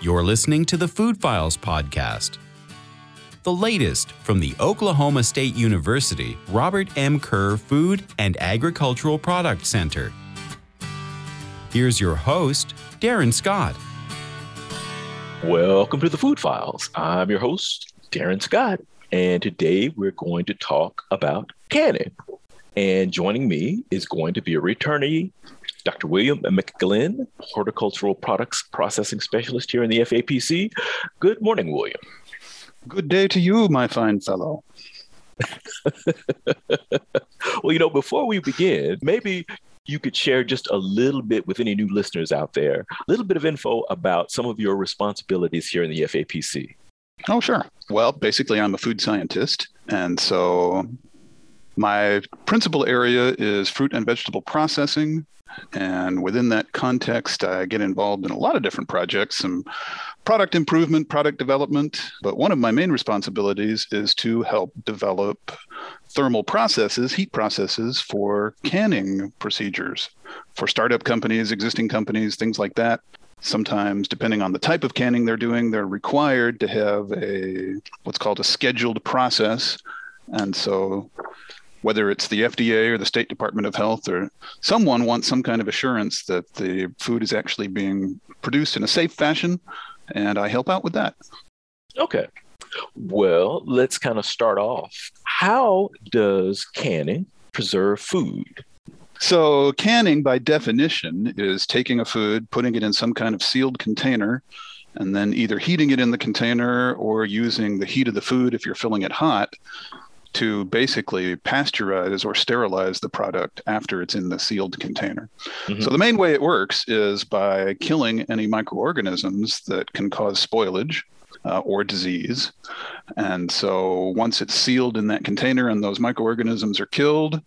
You're listening to the Food Files podcast. The latest from the Oklahoma State University Robert M. Kerr Food and Agricultural Product Center. Here's your host, Darren Scott. Welcome to the Food Files. I'm your host, Darren Scott, and today we're going to talk about canning. And joining me is going to be a returnee, Dr. William McGlynn, Horticultural Products Processing Specialist here in the FAPC. Good morning, William. Good day to you, my fine fellow. well, you know, before we begin, maybe you could share just a little bit with any new listeners out there, a little bit of info about some of your responsibilities here in the FAPC. Oh, sure. Well, basically, I'm a food scientist. And so my principal area is fruit and vegetable processing. And within that context, I get involved in a lot of different projects, some product improvement, product development. But one of my main responsibilities is to help develop thermal processes, heat processes for canning procedures for startup companies, existing companies, things like that. Sometimes, depending on the type of canning they're doing, they're required to have a what's called a scheduled process. And so whether it's the FDA or the State Department of Health or someone wants some kind of assurance that the food is actually being produced in a safe fashion, and I help out with that. Okay. Well, let's kind of start off. How does canning preserve food? So, canning by definition is taking a food, putting it in some kind of sealed container, and then either heating it in the container or using the heat of the food if you're filling it hot to basically pasteurize or sterilize the product after it's in the sealed container. Mm-hmm. So the main way it works is by killing any microorganisms that can cause spoilage. Uh, or disease. And so once it's sealed in that container and those microorganisms are killed,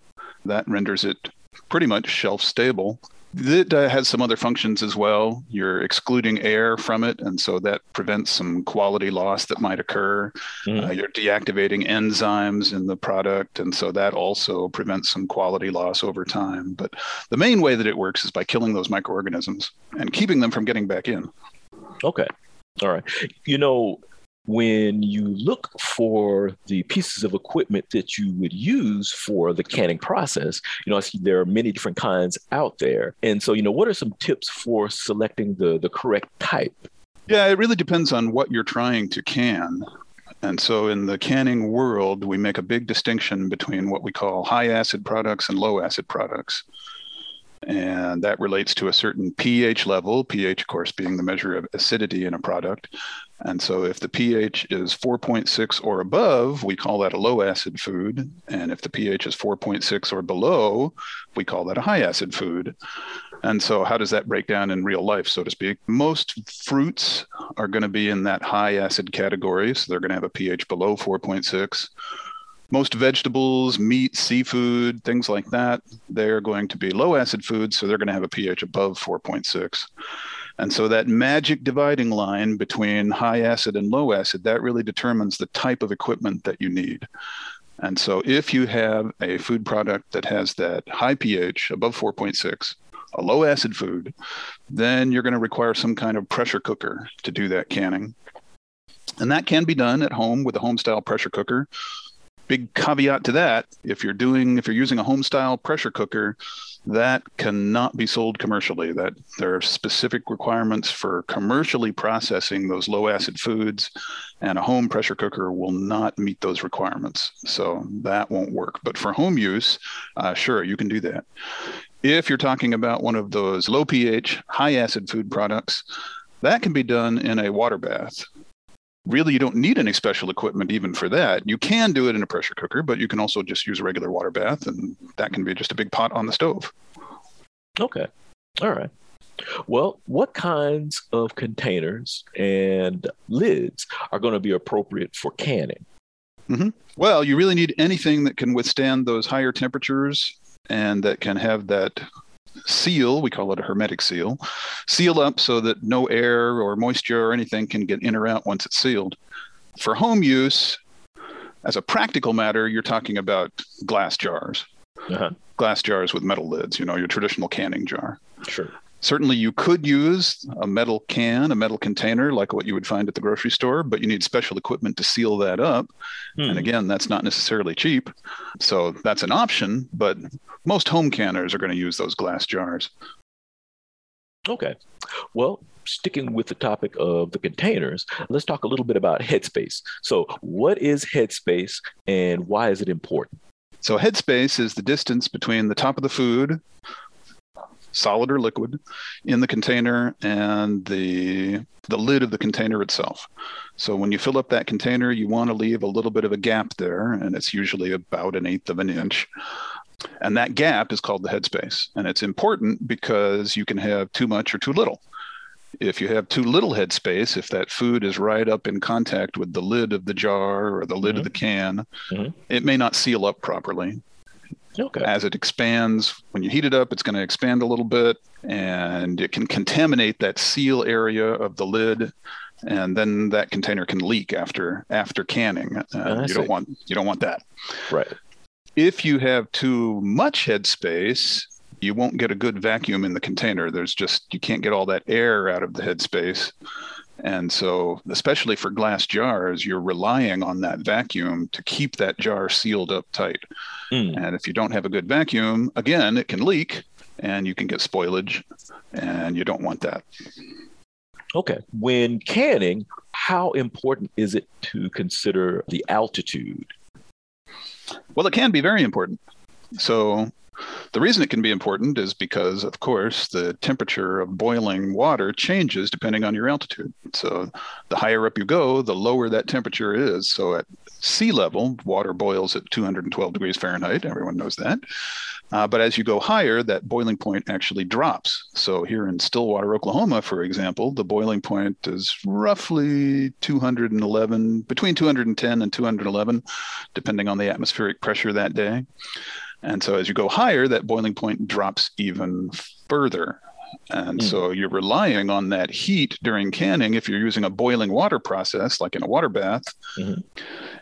that renders it pretty much shelf stable it uh, has some other functions as well. You're excluding air from it, and so that prevents some quality loss that might occur. Mm. Uh, you're deactivating enzymes in the product, and so that also prevents some quality loss over time. But the main way that it works is by killing those microorganisms and keeping them from getting back in. Okay. All right. You know, when you look for the pieces of equipment that you would use for the canning process, you know, I see there are many different kinds out there. And so, you know, what are some tips for selecting the, the correct type? Yeah, it really depends on what you're trying to can. And so, in the canning world, we make a big distinction between what we call high acid products and low acid products. And that relates to a certain pH level, pH, of course, being the measure of acidity in a product. And so if the pH is 4.6 or above, we call that a low acid food. And if the pH is 4.6 or below, we call that a high acid food. And so, how does that break down in real life, so to speak? Most fruits are going to be in that high acid category. So, they're going to have a pH below 4.6. Most vegetables, meat, seafood, things like that, they're going to be low acid foods. So, they're going to have a pH above 4.6. And so that magic dividing line between high acid and low acid, that really determines the type of equipment that you need. And so if you have a food product that has that high pH above 4.6, a low acid food, then you're going to require some kind of pressure cooker to do that canning. And that can be done at home with a home style pressure cooker. Big caveat to that if you're doing, if you're using a home style pressure cooker, that cannot be sold commercially. That there are specific requirements for commercially processing those low acid foods, and a home pressure cooker will not meet those requirements. So that won't work. But for home use, uh, sure, you can do that. If you're talking about one of those low pH, high acid food products, that can be done in a water bath really you don't need any special equipment even for that. You can do it in a pressure cooker, but you can also just use a regular water bath, and that can be just a big pot on the stove. Okay. All right. Well, what kinds of containers and lids are going to be appropriate for canning? Mm-hmm. Well, you really need anything that can withstand those higher temperatures and that can have that seal, we call it a hermetic seal, seal up so that no air or moisture or anything can get in or out once it's sealed. For home use, as a practical matter, you're talking about glass jars. Uh-huh. Glass jars with metal lids, you know, your traditional canning jar. Sure. Certainly, you could use a metal can, a metal container, like what you would find at the grocery store, but you need special equipment to seal that up. Hmm. And again, that's not necessarily cheap. So that's an option, but most home canners are going to use those glass jars. Okay. Well, sticking with the topic of the containers, let's talk a little bit about headspace. So, what is headspace and why is it important? So, headspace is the distance between the top of the food, solid or liquid, in the container and the the lid of the container itself. So when you fill up that container, you want to leave a little bit of a gap there, and it's usually about an eighth of an inch. And that gap is called the headspace. And it's important because you can have too much or too little. If you have too little headspace, if that food is right up in contact with the lid of the jar or the lid mm-hmm. of the can, mm-hmm. it may not seal up properly. Okay. As it expands, when you heat it up, it's going to expand a little bit and it can contaminate that seal area of the lid and then that container can leak after after canning. Uh, you don't want you don't want that. Right. If you have too much headspace, you won't get a good vacuum in the container. There's just you can't get all that air out of the headspace. And so, especially for glass jars, you're relying on that vacuum to keep that jar sealed up tight. Mm. And if you don't have a good vacuum, again, it can leak and you can get spoilage, and you don't want that. Okay. When canning, how important is it to consider the altitude? Well, it can be very important. So, the reason it can be important is because, of course, the temperature of boiling water changes depending on your altitude. So, the higher up you go, the lower that temperature is. So, at sea level, water boils at 212 degrees Fahrenheit. Everyone knows that. Uh, but as you go higher, that boiling point actually drops. So here in Stillwater, Oklahoma, for example, the boiling point is roughly 211, between 210 and 211, depending on the atmospheric pressure that day. And so as you go higher, that boiling point drops even further. And mm. so you're relying on that heat during canning if you're using a boiling water process, like in a water bath. Mm-hmm.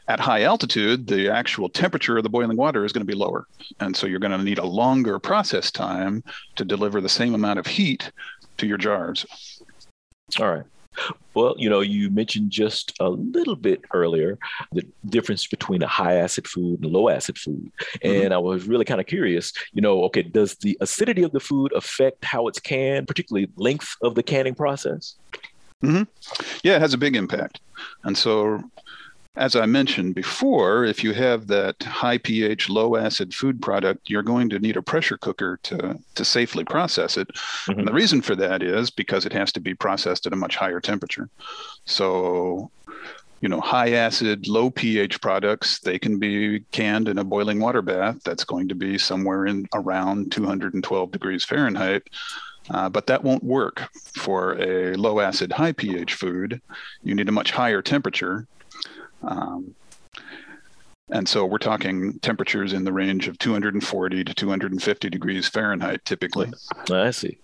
At high altitude, the actual temperature of the boiling water is going to be lower. And so you're going to need a longer process time to deliver the same amount of heat to your jars. All right. Well, you know, you mentioned just a little bit earlier the difference between a high acid food and low acid food. Mm-hmm. And I was really kind of curious, you know, okay, does the acidity of the food affect how it's canned, particularly length of the canning process? Mm-hmm. Yeah, it has a big impact. And so as I mentioned before, if you have that high pH, low acid food product, you're going to need a pressure cooker to, to safely process it. Mm-hmm. And the reason for that is because it has to be processed at a much higher temperature. So, you know, high acid, low pH products, they can be canned in a boiling water bath. That's going to be somewhere in around 212 degrees Fahrenheit. Uh, but that won't work for a low acid, high pH food. You need a much higher temperature um, and so we're talking temperatures in the range of 240 to 250 degrees Fahrenheit typically. I see.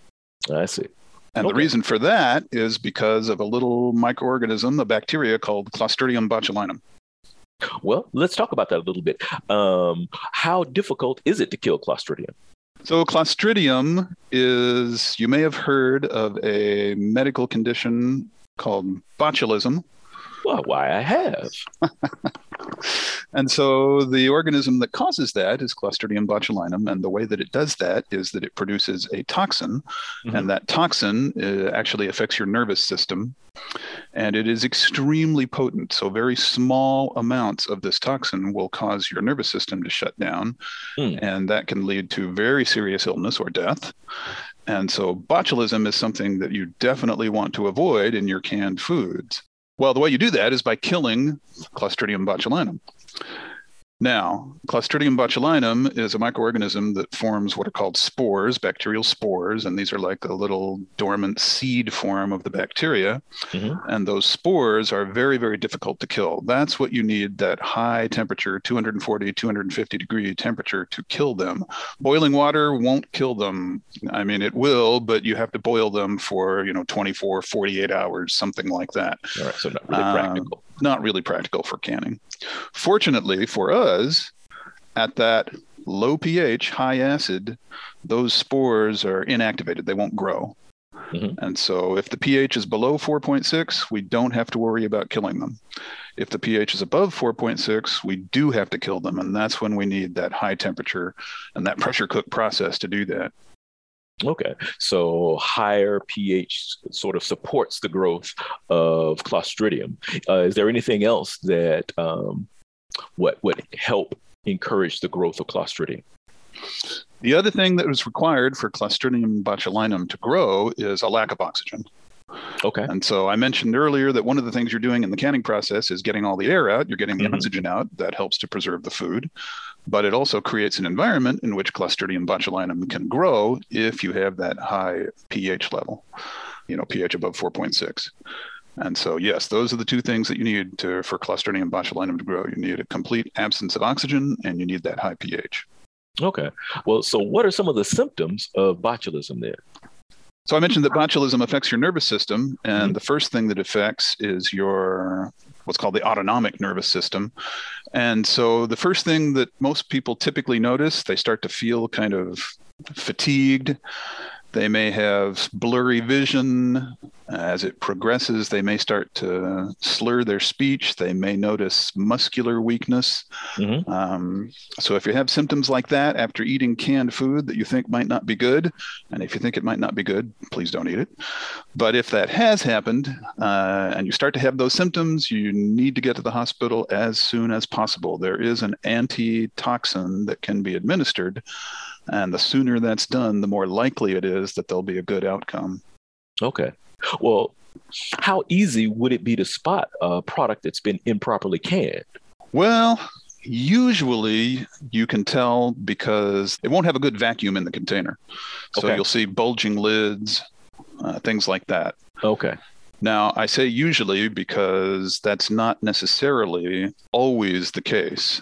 I see. And okay. the reason for that is because of a little microorganism, a bacteria called Clostridium botulinum. Well, let's talk about that a little bit. Um, how difficult is it to kill Clostridium? So, Clostridium is, you may have heard of a medical condition called botulism. Well, why I have. and so the organism that causes that is Clostridium botulinum. And the way that it does that is that it produces a toxin. Mm-hmm. And that toxin uh, actually affects your nervous system. And it is extremely potent. So, very small amounts of this toxin will cause your nervous system to shut down. Mm. And that can lead to very serious illness or death. And so, botulism is something that you definitely want to avoid in your canned foods. Well, the way you do that is by killing Clostridium botulinum. Now, Clostridium botulinum is a microorganism that forms what are called spores, bacterial spores, and these are like a little dormant seed form of the bacteria. Mm-hmm. And those spores are very, very difficult to kill. That's what you need that high temperature, 240, 250 degree temperature to kill them. Boiling water won't kill them. I mean, it will, but you have to boil them for, you know, 24, 48 hours, something like that. All right, so not really practical. Not really practical for canning. Fortunately for us, at that low pH, high acid, those spores are inactivated. They won't grow. Mm-hmm. And so if the pH is below 4.6, we don't have to worry about killing them. If the pH is above 4.6, we do have to kill them. And that's when we need that high temperature and that pressure cook process to do that. Okay, so higher pH sort of supports the growth of Clostridium. Uh, is there anything else that um, what would help encourage the growth of Clostridium? The other thing that was required for Clostridium botulinum to grow is a lack of oxygen. Okay. And so I mentioned earlier that one of the things you're doing in the canning process is getting all the air out. You're getting the mm-hmm. oxygen out. That helps to preserve the food. But it also creates an environment in which Clostridium botulinum can grow if you have that high pH level, you know, pH above 4.6. And so, yes, those are the two things that you need to, for Clostridium botulinum to grow. You need a complete absence of oxygen and you need that high pH. Okay. Well, so what are some of the symptoms of botulism then? So I mentioned that botulism affects your nervous system, and mm-hmm. the first thing that affects is your what's called the autonomic nervous system. And so the first thing that most people typically notice, they start to feel kind of fatigued. They may have blurry vision. As it progresses, they may start to slur their speech. They may notice muscular weakness. Mm-hmm. Um, so, if you have symptoms like that after eating canned food that you think might not be good, and if you think it might not be good, please don't eat it. But if that has happened uh, and you start to have those symptoms, you need to get to the hospital as soon as possible. There is an antitoxin that can be administered and the sooner that's done, the more likely it is that there'll be a good outcome. Okay. Well, how easy would it be to spot a product that's been improperly canned? Well, usually you can tell because it won't have a good vacuum in the container. So okay. you'll see bulging lids, uh, things like that. Okay. Now, I say usually because that's not necessarily always the case.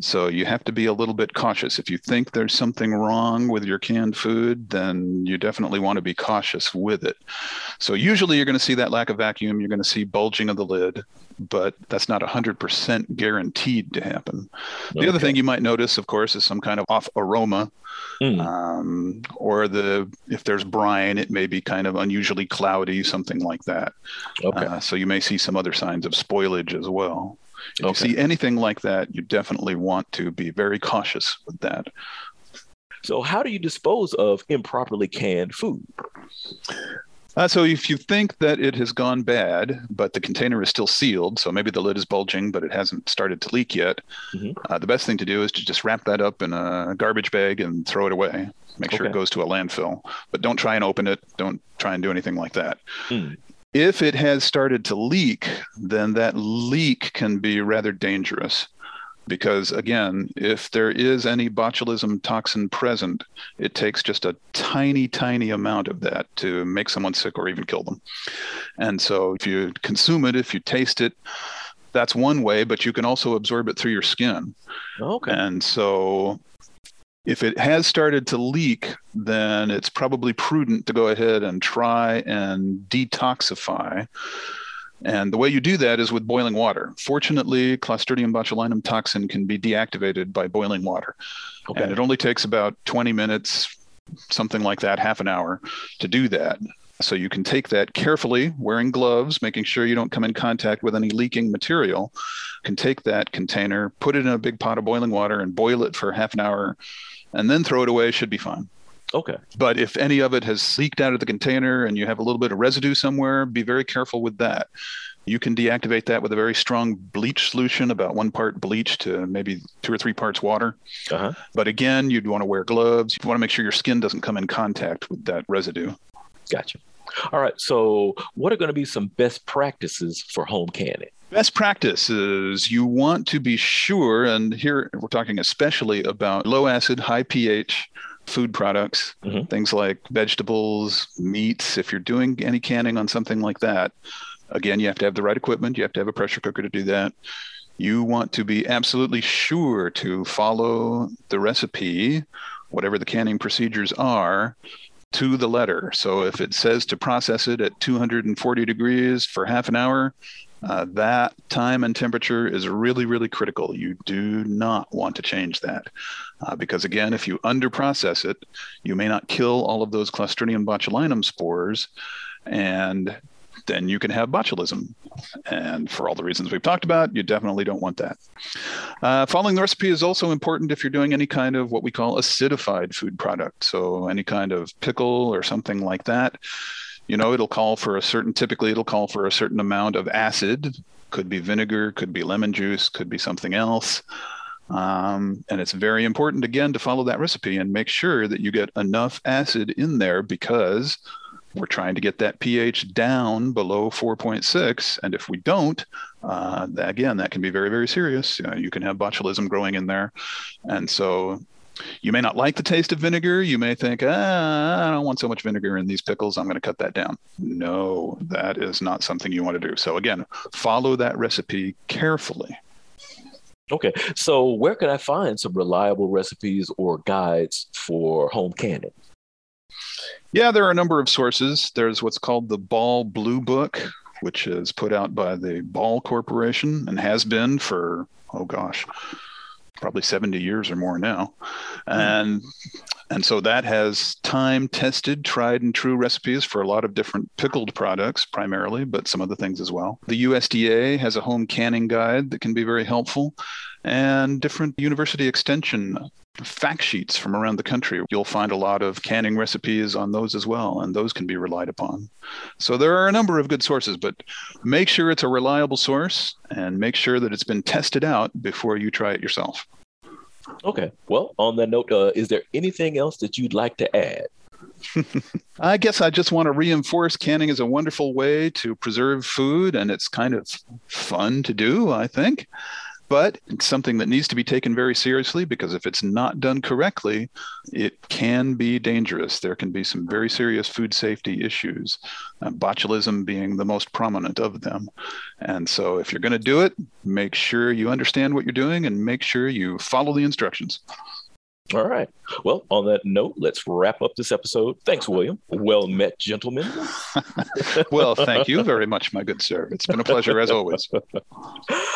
So you have to be a little bit cautious. If you think there's something wrong with your canned food, then you definitely want to be cautious with it. So usually you're going to see that lack of vacuum, you're going to see bulging of the lid, but that's not 100% guaranteed to happen. The okay. other thing you might notice, of course, is some kind of off aroma. Mm. Um, or the if there's brine, it may be kind of unusually cloudy, something like that. Okay. Uh, so you may see some other signs of spoilage as well. If okay. you see anything like that, you definitely want to be very cautious with that. So, how do you dispose of improperly canned food? Uh, so, if you think that it has gone bad, but the container is still sealed, so maybe the lid is bulging, but it hasn't started to leak yet, mm-hmm. uh, the best thing to do is to just wrap that up in a garbage bag and throw it away. Make sure okay. it goes to a landfill, but don't try and open it. Don't try and do anything like that. Mm. If it has started to leak, then that leak can be rather dangerous. Because again if there is any botulism toxin present it takes just a tiny tiny amount of that to make someone sick or even kill them. And so if you consume it if you taste it that's one way but you can also absorb it through your skin. Okay. And so if it has started to leak, then it's probably prudent to go ahead and try and detoxify. And the way you do that is with boiling water. Fortunately, Clostridium botulinum toxin can be deactivated by boiling water. Okay. And it only takes about 20 minutes, something like that, half an hour to do that. So you can take that carefully, wearing gloves, making sure you don't come in contact with any leaking material. You can take that container, put it in a big pot of boiling water, and boil it for half an hour, and then throw it away. Should be fine. Okay. But if any of it has leaked out of the container and you have a little bit of residue somewhere, be very careful with that. You can deactivate that with a very strong bleach solution, about one part bleach to maybe two or three parts water. Uh-huh. But again, you'd want to wear gloves. You want to make sure your skin doesn't come in contact with that residue. Gotcha. All right. So, what are going to be some best practices for home canning? Best practices you want to be sure, and here we're talking especially about low acid, high pH food products, mm-hmm. things like vegetables, meats. If you're doing any canning on something like that, again, you have to have the right equipment. You have to have a pressure cooker to do that. You want to be absolutely sure to follow the recipe, whatever the canning procedures are, to the letter. So if it says to process it at 240 degrees for half an hour, Uh, that time and temperature is really, really critical. You do not want to change that uh, because, again, if you underprocess it, you may not kill all of those Clostridium botulinum spores, and then you can have botulism. And for all the reasons we've talked about, you definitely don't want that. Uh, following the recipe is also important if you're doing any kind of what we call acidified food product. So, any kind of pickle or something like that you know it'll call for a certain typically it'll call for a certain amount of acid could be vinegar could be lemon juice could be something else um, and it's very important again to follow that recipe and make sure that you get enough acid in there because we're trying to get that pH down below 4.6. And if we don't, uh, again, that can be very, very serious. You, know, you can have botulism growing in there. And so you may not like the taste of vinegar. You may think, ah, I don't want so much vinegar in these pickles. I'm going to cut that down. No, that is not something you want to do. So, again, follow that recipe carefully. Okay, so where can I find some reliable recipes or guides for home canning? Yeah, there are a number of sources. There's what's called the Ball Blue Book, which is put out by the Ball Corporation and has been for, oh gosh, probably 70 years or more now. Hmm. And and so that has time tested, tried and true recipes for a lot of different pickled products primarily, but some other things as well. The USDA has a home canning guide that can be very helpful and different university extension fact sheets from around the country. You'll find a lot of canning recipes on those as well, and those can be relied upon. So there are a number of good sources, but make sure it's a reliable source and make sure that it's been tested out before you try it yourself. Okay. Well, on that note, uh, is there anything else that you'd like to add? I guess I just want to reinforce canning is a wonderful way to preserve food, and it's kind of fun to do, I think but it's something that needs to be taken very seriously because if it's not done correctly, it can be dangerous. There can be some very serious food safety issues, uh, botulism being the most prominent of them. And so, if you're going to do it, make sure you understand what you're doing and make sure you follow the instructions. All right. Well, on that note, let's wrap up this episode. Thanks, William. Well met, gentlemen. well, thank you very much, my good sir. It's been a pleasure as always.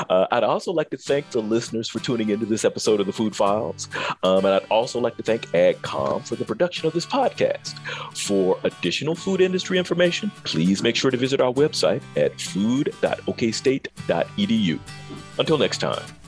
Uh, I'd also like to thank the listeners for tuning into this episode of the Food Files. Um, and I'd also like to thank AgCom for the production of this podcast. For additional food industry information, please make sure to visit our website at food.okstate.edu. Until next time.